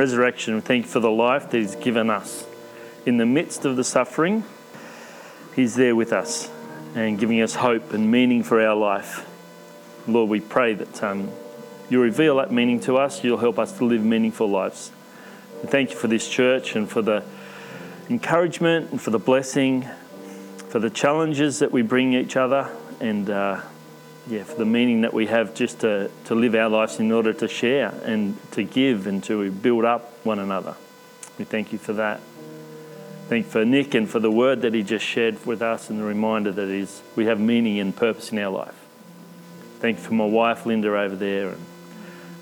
resurrection. Thank you for the life that He's given us. In the midst of the suffering, He's there with us and giving us hope and meaning for our life. Lord, we pray that um, you reveal that meaning to us. You'll help us to live meaningful lives. Thank you for this church and for the encouragement and for the blessing, for the challenges that we bring each other, and uh, yeah, for the meaning that we have just to, to live our lives in order to share and to give and to build up one another. We thank you for that. Thank you for Nick and for the word that he just shared with us and the reminder that is we have meaning and purpose in our life. Thank you for my wife Linda over there and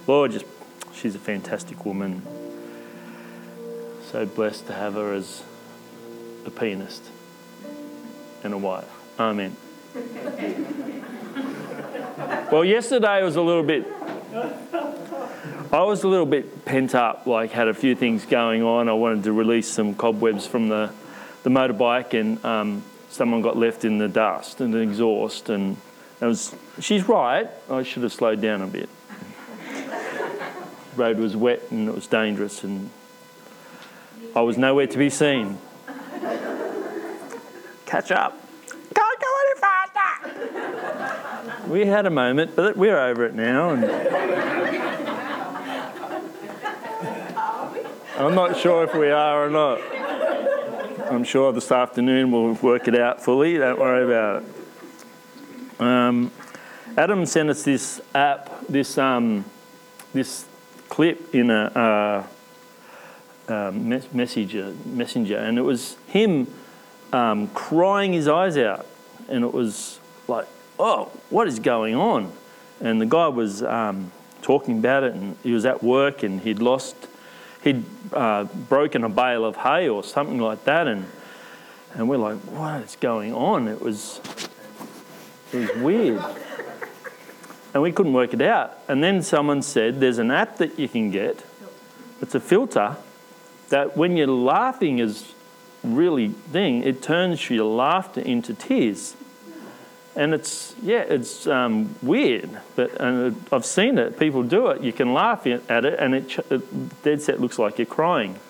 Lord, just she's a fantastic woman. So blessed to have her as a pianist and a wife. Amen. well, yesterday was a little bit. I was a little bit pent up, like had a few things going on. I wanted to release some cobwebs from the, the motorbike, and um, someone got left in the dust and the exhaust. And it was, she's right. I should have slowed down a bit. road was wet and it was dangerous, and I was nowhere to be seen. Catch up. Can't go any faster. We had a moment, but we're over it now. I'm not sure if we are or not. I'm sure this afternoon we'll work it out fully. Don't worry about it. Um, Adam sent us this app, this um, this clip in a, uh, uh, messenger, messenger, and it was him um, crying his eyes out. And it was like, oh, what is going on? And the guy was um, talking about it, and he was at work and he'd lost, he'd uh, broken a bale of hay or something like that. And, and we're like, what is going on? It was, it was weird. And we couldn't work it out. And then someone said, there's an app that you can get. It's a filter that when you're laughing is really thing, it turns your laughter into tears. And it's, yeah, it's um, weird, but and I've seen it. People do it. You can laugh at it, and it, it dead set looks like you're crying.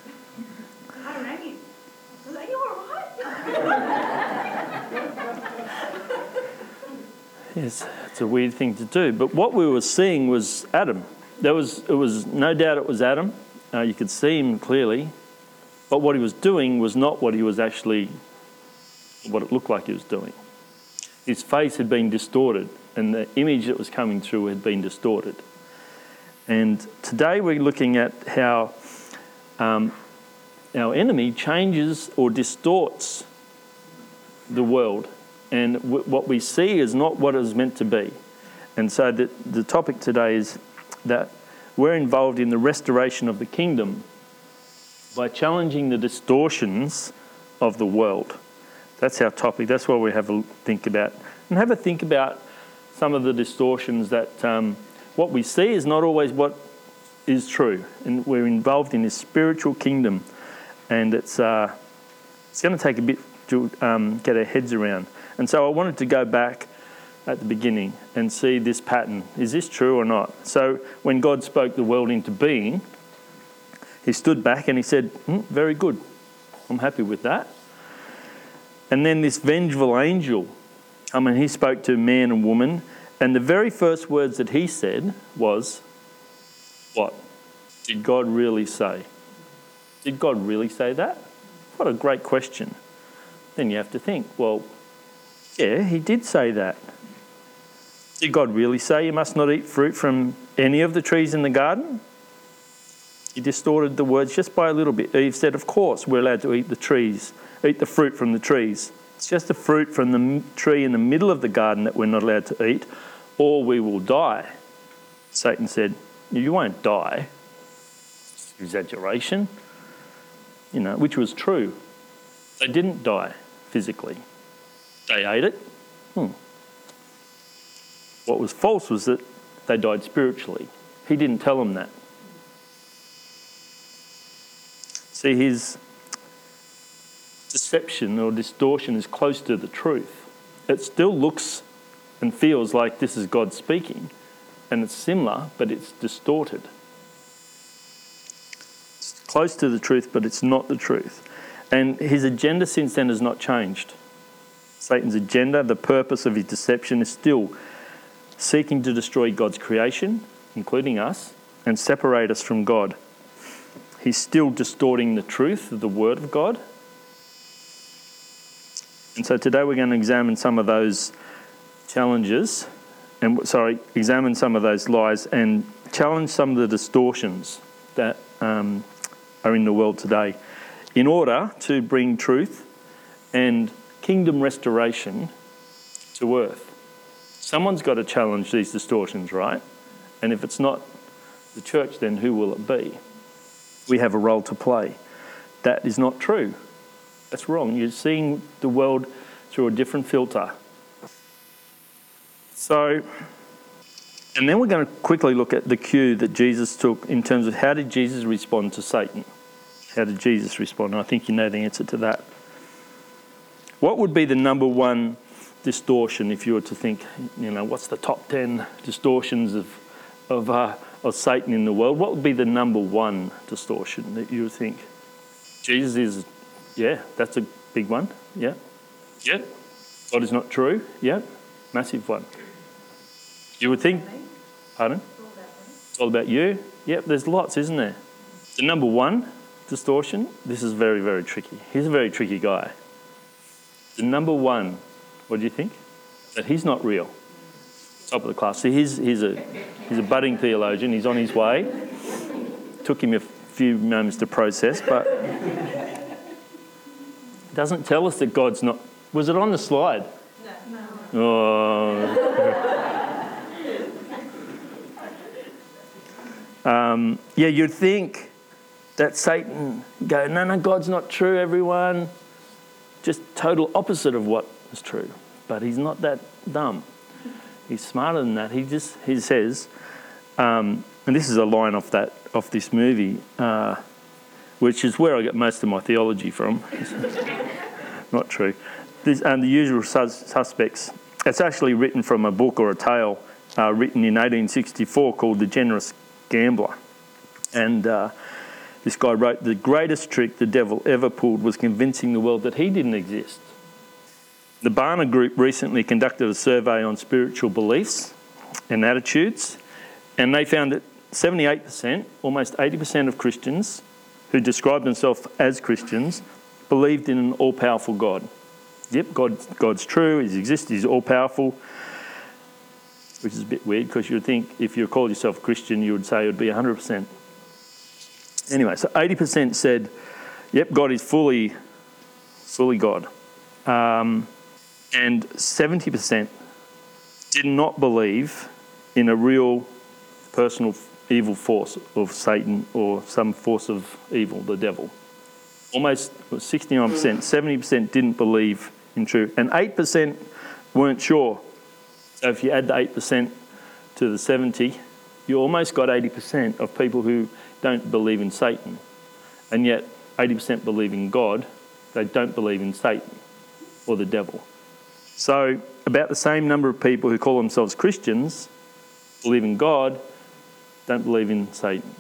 Yes, it's a weird thing to do. But what we were seeing was Adam. There was, it was no doubt it was Adam. Uh, you could see him clearly. But what he was doing was not what he was actually, what it looked like he was doing. His face had been distorted, and the image that was coming through had been distorted. And today we're looking at how um, our enemy changes or distorts the world, and w- what we see is not what it was meant to be. And so the, the topic today is that we're involved in the restoration of the kingdom by challenging the distortions of the world. That's our topic. That's what we have a think about. And have a think about some of the distortions that um, what we see is not always what is true. And we're involved in this spiritual kingdom. And it's, uh, it's going to take a bit to um, get our heads around. And so I wanted to go back at the beginning and see this pattern. Is this true or not? So when God spoke the world into being, he stood back and he said, mm, Very good. I'm happy with that. And then this vengeful angel, I mean, he spoke to man and woman, and the very first words that he said was, What? Did God really say? Did God really say that? What a great question. Then you have to think, well, yeah, he did say that. Did God really say you must not eat fruit from any of the trees in the garden? He distorted the words just by a little bit. Eve said, Of course, we're allowed to eat the trees, eat the fruit from the trees. It's just the fruit from the tree in the middle of the garden that we're not allowed to eat, or we will die. Satan said, You won't die. Exaggeration. You know, which was true. They didn't die physically, they ate it. Hmm. What was false was that they died spiritually. He didn't tell them that. See, his deception or distortion is close to the truth. It still looks and feels like this is God speaking, and it's similar, but it's distorted. close to the truth, but it's not the truth. And his agenda since then has not changed. Satan's agenda, the purpose of his deception, is still seeking to destroy God's creation, including us, and separate us from God. He's still distorting the truth of the Word of God. And so today we're going to examine some of those challenges, and sorry, examine some of those lies and challenge some of the distortions that um, are in the world today in order to bring truth and kingdom restoration to earth. Someone's got to challenge these distortions, right? And if it's not the church, then who will it be? We have a role to play. That is not true. That's wrong. You're seeing the world through a different filter. So, and then we're going to quickly look at the cue that Jesus took in terms of how did Jesus respond to Satan? How did Jesus respond? And I think you know the answer to that. What would be the number one distortion if you were to think, you know, what's the top 10 distortions of, of, uh, of Satan in the world? What would be the number one distortion that you would think? Jesus is, yeah, that's a big one. Yeah. Yeah. God is not true. Yeah. Massive one. You would think, pardon? It's all about you. Yep, there's lots, isn't there? The number one distortion, this is very, very tricky. He's a very tricky guy. The number one, what do you think? That he's not real. Top of the class. See, he's, he's, a, he's a budding theologian. He's on his way. Took him a few moments to process, but doesn't tell us that God's not. Was it on the slide? No. Oh. um, yeah, you'd think that Satan go, no, no, God's not true, everyone. Just total opposite of what is true. But he's not that dumb. He's smarter than that. He just he says, um, and this is a line off that off this movie, uh, which is where I get most of my theology from. not true. This, and the usual sus- suspects. It's actually written from a book or a tale uh, written in 1864 called The Generous Gambler, and uh, this guy wrote, The greatest trick the devil ever pulled was convincing the world that he didn't exist. The Barna Group recently conducted a survey on spiritual beliefs and attitudes, and they found that 78%, almost 80% of Christians who described themselves as Christians, believed in an all powerful God. Yep, God, God's true, He exists, He's all powerful, which is a bit weird because you'd think if you called yourself Christian, you would say it would be 100%. Anyway, so 80% said, yep, God is fully, fully God. Um, and 70% did not believe in a real personal evil force of Satan or some force of evil, the devil. Almost 69%, 70% didn't believe in truth, and 8% weren't sure. So if you add the 8% to the 70, you almost got 80% of people who don't believe in Satan. And yet, 80% believe in God, they don't believe in Satan or the devil. So, about the same number of people who call themselves Christians believe in God, don't believe in Satan.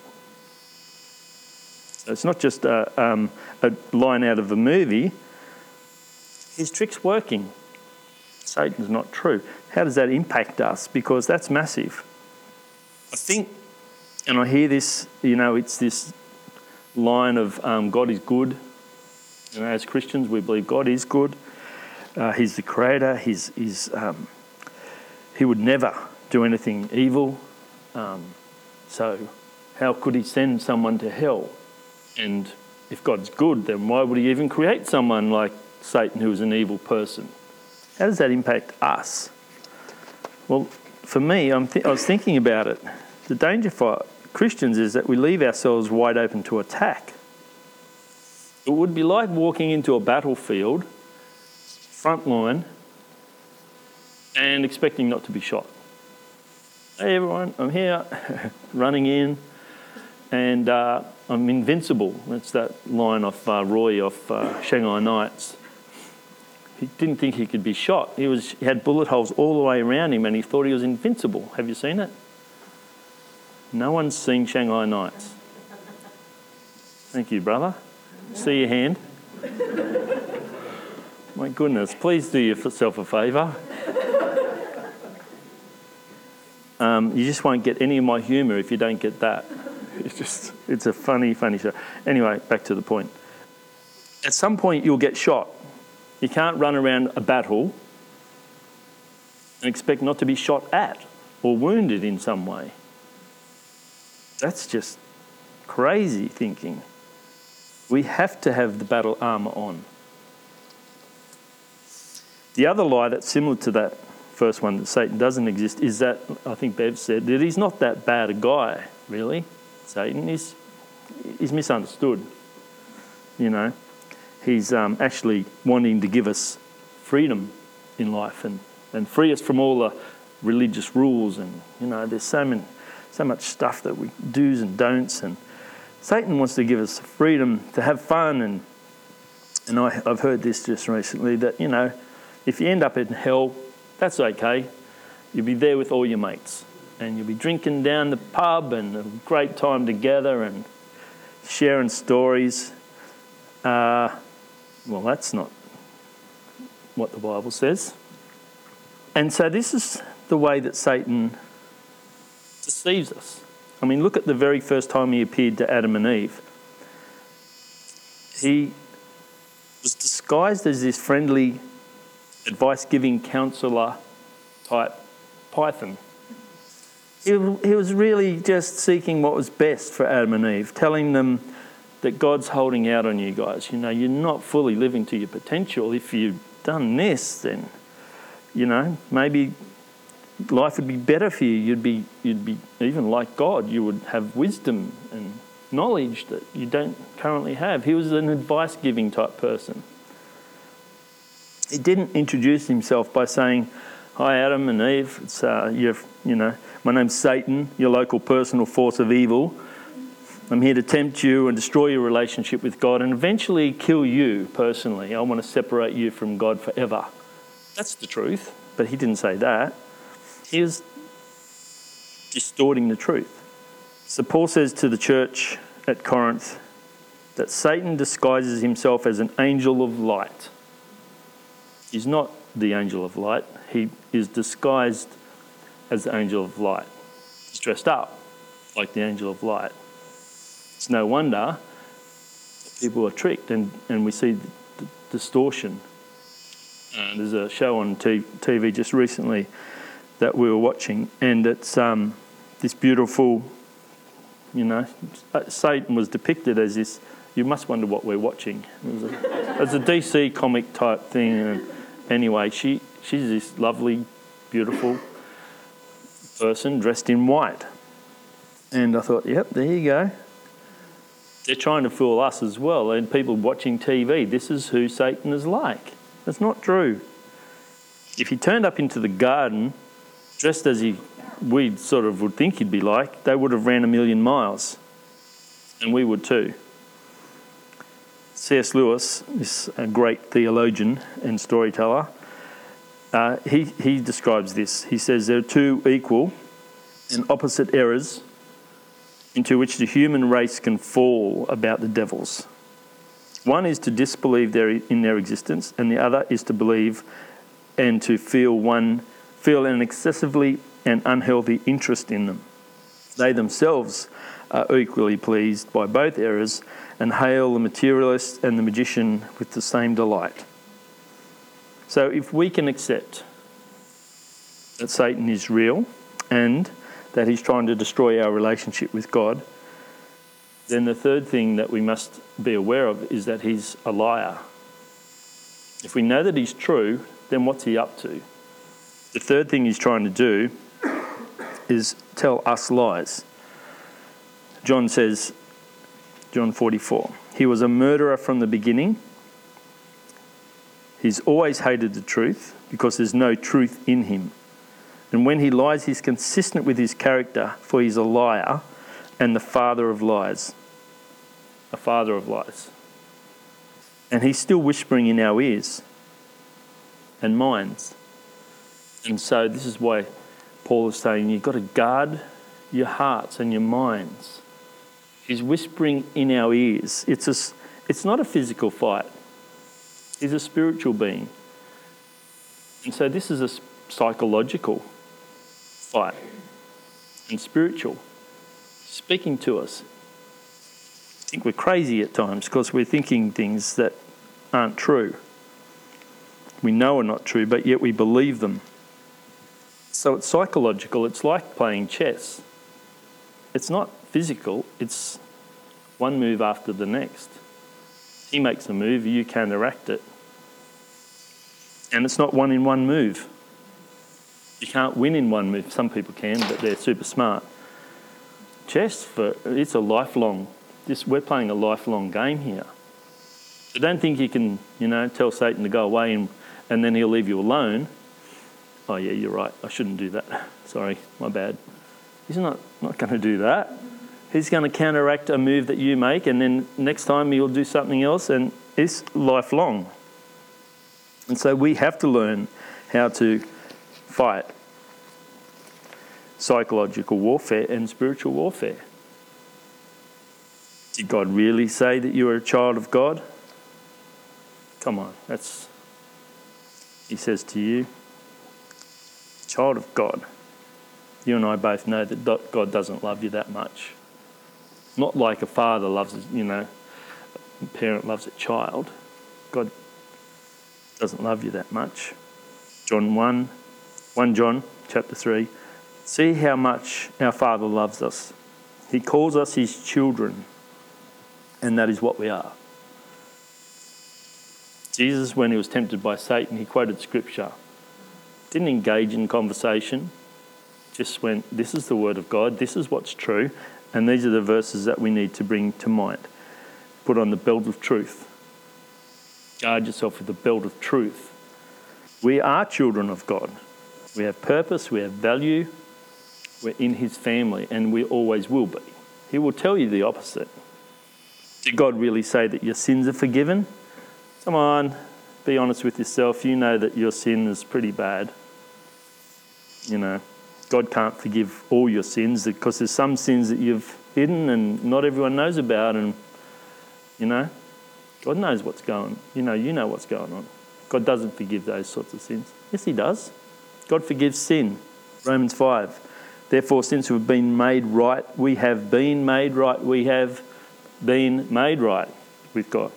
It's not just a, um, a line out of a movie. His trick's working. Satan's not true. How does that impact us? Because that's massive. I think and I hear this, you know, it's this line of um, God is good. You know, as Christians, we believe God is good. Uh, he's the creator. He's, he's, um, he would never do anything evil. Um, so, how could he send someone to hell? And if God's good, then why would he even create someone like Satan who is an evil person? How does that impact us? Well, for me, th- i was thinking about it. The danger for Christians is that we leave ourselves wide open to attack. It would be like walking into a battlefield, front line, and expecting not to be shot. Hey everyone, I'm here, running in, and uh, I'm invincible. That's that line of uh, Roy off uh, Shanghai Knights. He didn't think he could be shot. He, was, he had bullet holes all the way around him, and he thought he was invincible. Have you seen it? No one's seen Shanghai Knights. Thank you, brother. See your hand. My goodness, please do yourself a favour. Um, you just won't get any of my humour if you don't get that. It's just, it's a funny, funny show. Anyway, back to the point. At some point, you'll get shot. You can't run around a battle and expect not to be shot at or wounded in some way. That's just crazy thinking. We have to have the battle armour on. The other lie that's similar to that first one that Satan doesn't exist is that I think Bev said that he's not that bad a guy, really. Satan is he's misunderstood. You know, he's um, actually wanting to give us freedom in life and, and free us from all the religious rules and you know there's so many so much stuff that we do's and don'ts and Satan wants to give us freedom to have fun and and I, I've heard this just recently that you know if you end up in hell that's okay. You'll be there with all your mates and you'll be drinking down the pub and a great time together and sharing stories. Uh, well, that's not what the Bible says. And so, this is the way that Satan deceives us. I mean, look at the very first time he appeared to Adam and Eve. He was disguised as this friendly advice giving counselor type python. He, he was really just seeking what was best for Adam and Eve, telling them that God's holding out on you guys. You know, you're not fully living to your potential. If you've done this, then, you know, maybe life would be better for you. You'd be, you'd be even like God. You would have wisdom and knowledge that you don't currently have. He was an advice giving type person he didn't introduce himself by saying, Hi, Adam and Eve. It's, uh, you know, my name's Satan, your local personal force of evil. I'm here to tempt you and destroy your relationship with God and eventually kill you personally. I want to separate you from God forever. That's the truth. But he didn't say that. He was distorting the truth. So Paul says to the church at Corinth that Satan disguises himself as an angel of light. He's not the angel of light, he is disguised as the angel of light. He's dressed up like the angel of light. It's no wonder people are tricked and, and we see the, distortion. Uh, there's a show on TV just recently that we were watching, and it's um, this beautiful, you know, Satan was depicted as this. You must wonder what we're watching. It a, it's a DC comic type thing. And, anyway, she, she's this lovely, beautiful person dressed in white. And I thought, yep, there you go. They're trying to fool us as well, and people watching TV. This is who Satan is like. That's not true. If he turned up into the garden dressed as he we sort of would think he'd be like, they would have ran a million miles. And we would too. C.S. Lewis is a great theologian and storyteller. Uh, he, he describes this. He says there are two equal and opposite errors into which the human race can fall about the devils. One is to disbelieve their, in their existence, and the other is to believe and to feel one feel an excessively and unhealthy interest in them. They themselves are equally pleased by both errors and hail the materialist and the magician with the same delight. So, if we can accept that Satan is real and that he's trying to destroy our relationship with God, then the third thing that we must be aware of is that he's a liar. If we know that he's true, then what's he up to? The third thing he's trying to do is tell us lies. John says, John 44. He was a murderer from the beginning. He's always hated the truth because there's no truth in him. And when he lies, he's consistent with his character, for he's a liar and the father of lies. A father of lies. And he's still whispering in our ears and minds. And so, this is why Paul is saying you've got to guard your hearts and your minds He's whispering in our ears. It's, a, it's not a physical fight, He's a spiritual being. And so this is a psychological fight and spiritual, speaking to us. I think we're crazy at times because we're thinking things that aren't true. We know are not true, but yet we believe them. So it's psychological, it's like playing chess. It's not physical, it's one move after the next. He makes a move, you counteract it. And it's not one in one move. You can't win in one move. Some people can, but they're super smart. Chess, for, it's a lifelong, this, we're playing a lifelong game here. I don't think you can, you know, tell Satan to go away and, and then he'll leave you alone. Oh, yeah, you're right. I shouldn't do that. Sorry, my bad. He's not, not going to do that. He's going to counteract a move that you make, and then next time he'll do something else, and it's lifelong. And so we have to learn how to fight psychological warfare and spiritual warfare. Did God really say that you are a child of God? Come on, that's, He says to you, child of God. You and I both know that God doesn't love you that much. Not like a father loves, you know, a parent loves a child. God doesn't love you that much. John 1, 1 John chapter 3. See how much our Father loves us. He calls us his children, and that is what we are. Jesus, when he was tempted by Satan, he quoted scripture. Didn't engage in conversation, just went, This is the word of God, this is what's true, and these are the verses that we need to bring to mind. Put on the belt of truth. Guard yourself with the belt of truth. We are children of God. We have purpose, we have value, we're in His family, and we always will be. He will tell you the opposite. Did God really say that your sins are forgiven? Come on, be honest with yourself. You know that your sin is pretty bad. You know, God can't forgive all your sins because there's some sins that you've hidden and not everyone knows about, and you know, God knows what's going. You know, you know what's going on. God doesn't forgive those sorts of sins. Yes, He does. God forgives sin. Romans 5. Therefore, since we've been made right, we have been made right. We have been made right with God.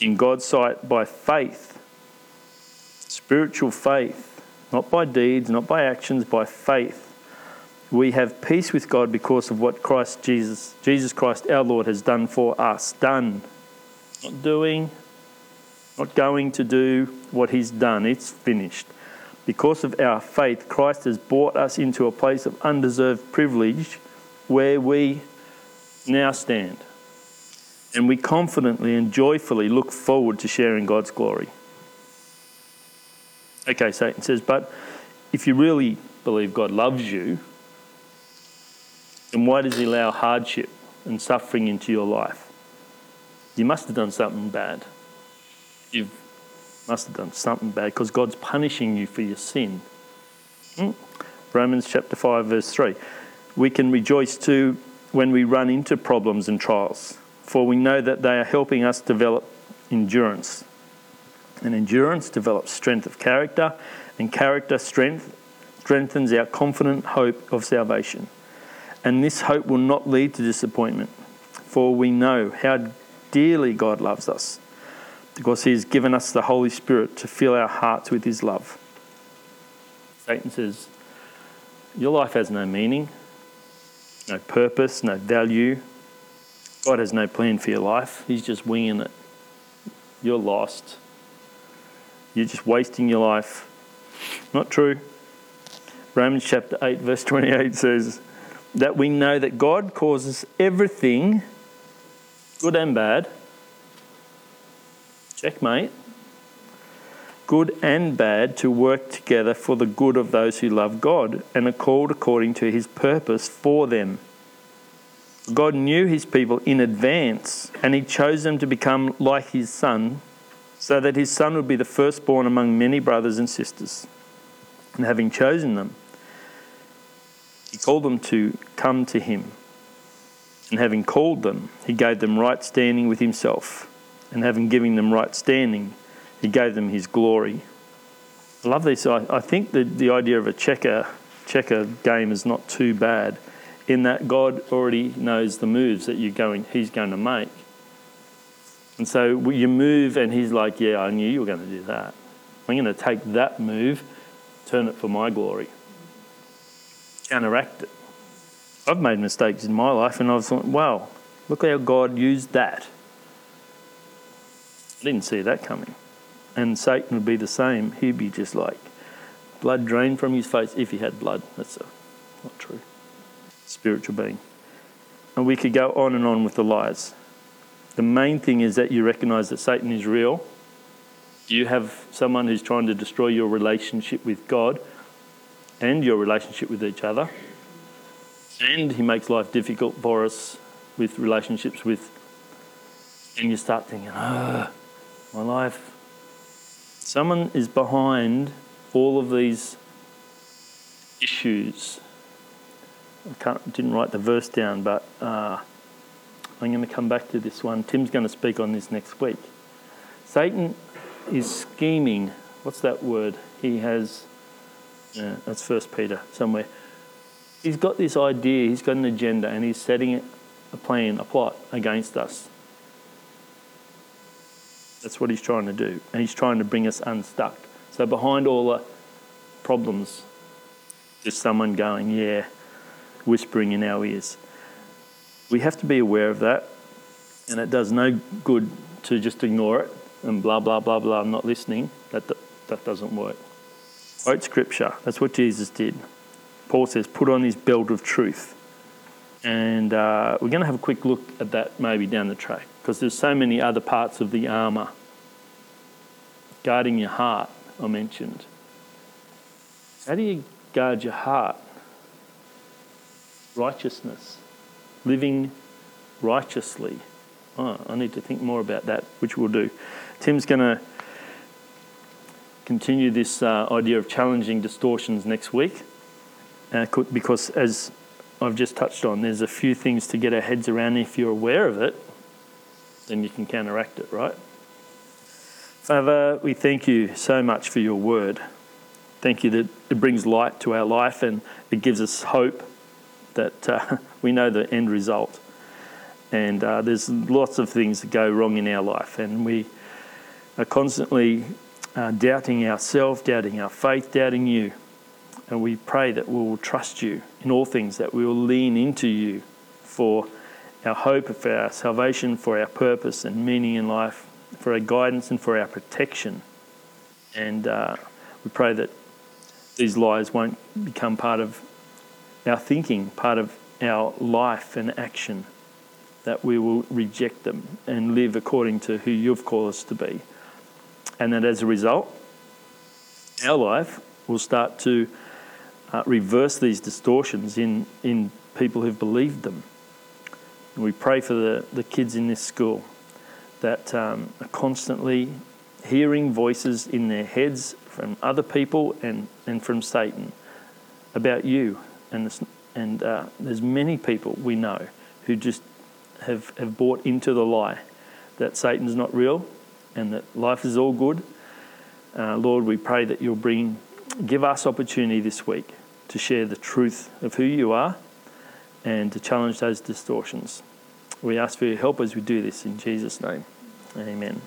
In God's sight by faith, spiritual faith, not by deeds, not by actions, by faith. We have peace with God because of what Christ Jesus, Jesus Christ our Lord, has done for us. Done. Not doing, not going to do what He's done. It's finished. Because of our faith, Christ has brought us into a place of undeserved privilege where we now stand. And we confidently and joyfully look forward to sharing God's glory. Okay, Satan says, but if you really believe God loves you, then why does he allow hardship and suffering into your life? You must have done something bad. You must have done something bad because God's punishing you for your sin. Hmm? Romans chapter 5, verse 3. We can rejoice too when we run into problems and trials, for we know that they are helping us develop endurance. And endurance develops strength of character, and character strength strengthens our confident hope of salvation. And this hope will not lead to disappointment, for we know how dearly God loves us, because He has given us the Holy Spirit to fill our hearts with His love. Satan says, Your life has no meaning, no purpose, no value. God has no plan for your life. He's just winging it. You're lost. You're just wasting your life. Not true. Romans chapter 8, verse 28 says that we know that God causes everything, good and bad, checkmate, good and bad, to work together for the good of those who love God and are called according to his purpose for them. God knew his people in advance and he chose them to become like his son so that his son would be the firstborn among many brothers and sisters. And having chosen them, he called them to come to him. And having called them, he gave them right standing with himself. And having given them right standing, he gave them his glory. I love this. I, I think the, the idea of a checker checker game is not too bad in that God already knows the moves that you're going he's going to make. And so you move and he's like, Yeah, I knew you were going to do that. I'm going to take that move, turn it for my glory. Counteract it. I've made mistakes in my life and I was like, wow, look how God used that. I didn't see that coming. And Satan would be the same. He'd be just like, blood drained from his face if he had blood. That's uh, not true. Spiritual being. And we could go on and on with the lies. The main thing is that you recognize that Satan is real. You have someone who's trying to destroy your relationship with God and your relationship with each other. And he makes life difficult for us with relationships with. And you start thinking, oh, my life. Someone is behind all of these issues. I can't, didn't write the verse down, but uh, I'm going to come back to this one. Tim's going to speak on this next week. Satan is scheming. What's that word? He has. Yeah, that's First Peter somewhere. He's got this idea. He's got an agenda, and he's setting a plan, a plot against us. That's what he's trying to do, and he's trying to bring us unstuck. So behind all the problems, there's someone going, "Yeah," whispering in our ears. We have to be aware of that, and it does no good to just ignore it and blah blah blah blah. I'm not listening. That that doesn't work. Quote scripture. That's what Jesus did. Paul says, "Put on his belt of truth." And uh, we're going to have a quick look at that maybe down the track because there's so many other parts of the armour. Guarding your heart, I mentioned. How do you guard your heart? Righteousness, living righteously. Oh, I need to think more about that, which we'll do. Tim's going to continue this uh, idea of challenging distortions next week uh, because, as I've just touched on, there's a few things to get our heads around. If you're aware of it, then you can counteract it, right? Father, we thank you so much for your word. Thank you that it brings light to our life and it gives us hope that uh, we know the end result. And uh, there's lots of things that go wrong in our life, and we are constantly uh, doubting ourselves, doubting our faith, doubting you. And we pray that we will trust you in all things, that we will lean into you for our hope, for our salvation, for our purpose and meaning in life, for our guidance and for our protection. And uh, we pray that these lies won't become part of our thinking, part of our life and action, that we will reject them and live according to who you've called us to be. And that as a result, our life will start to uh, reverse these distortions in, in people who've believed them. And we pray for the, the kids in this school that um, are constantly hearing voices in their heads from other people and, and from Satan about you. And, this, and uh, there's many people we know who just have, have bought into the lie that Satan's not real and that life is all good. Uh, Lord, we pray that you'll bring, give us opportunity this week to share the truth of who you are and to challenge those distortions. We ask for your help as we do this in Jesus' name. Amen.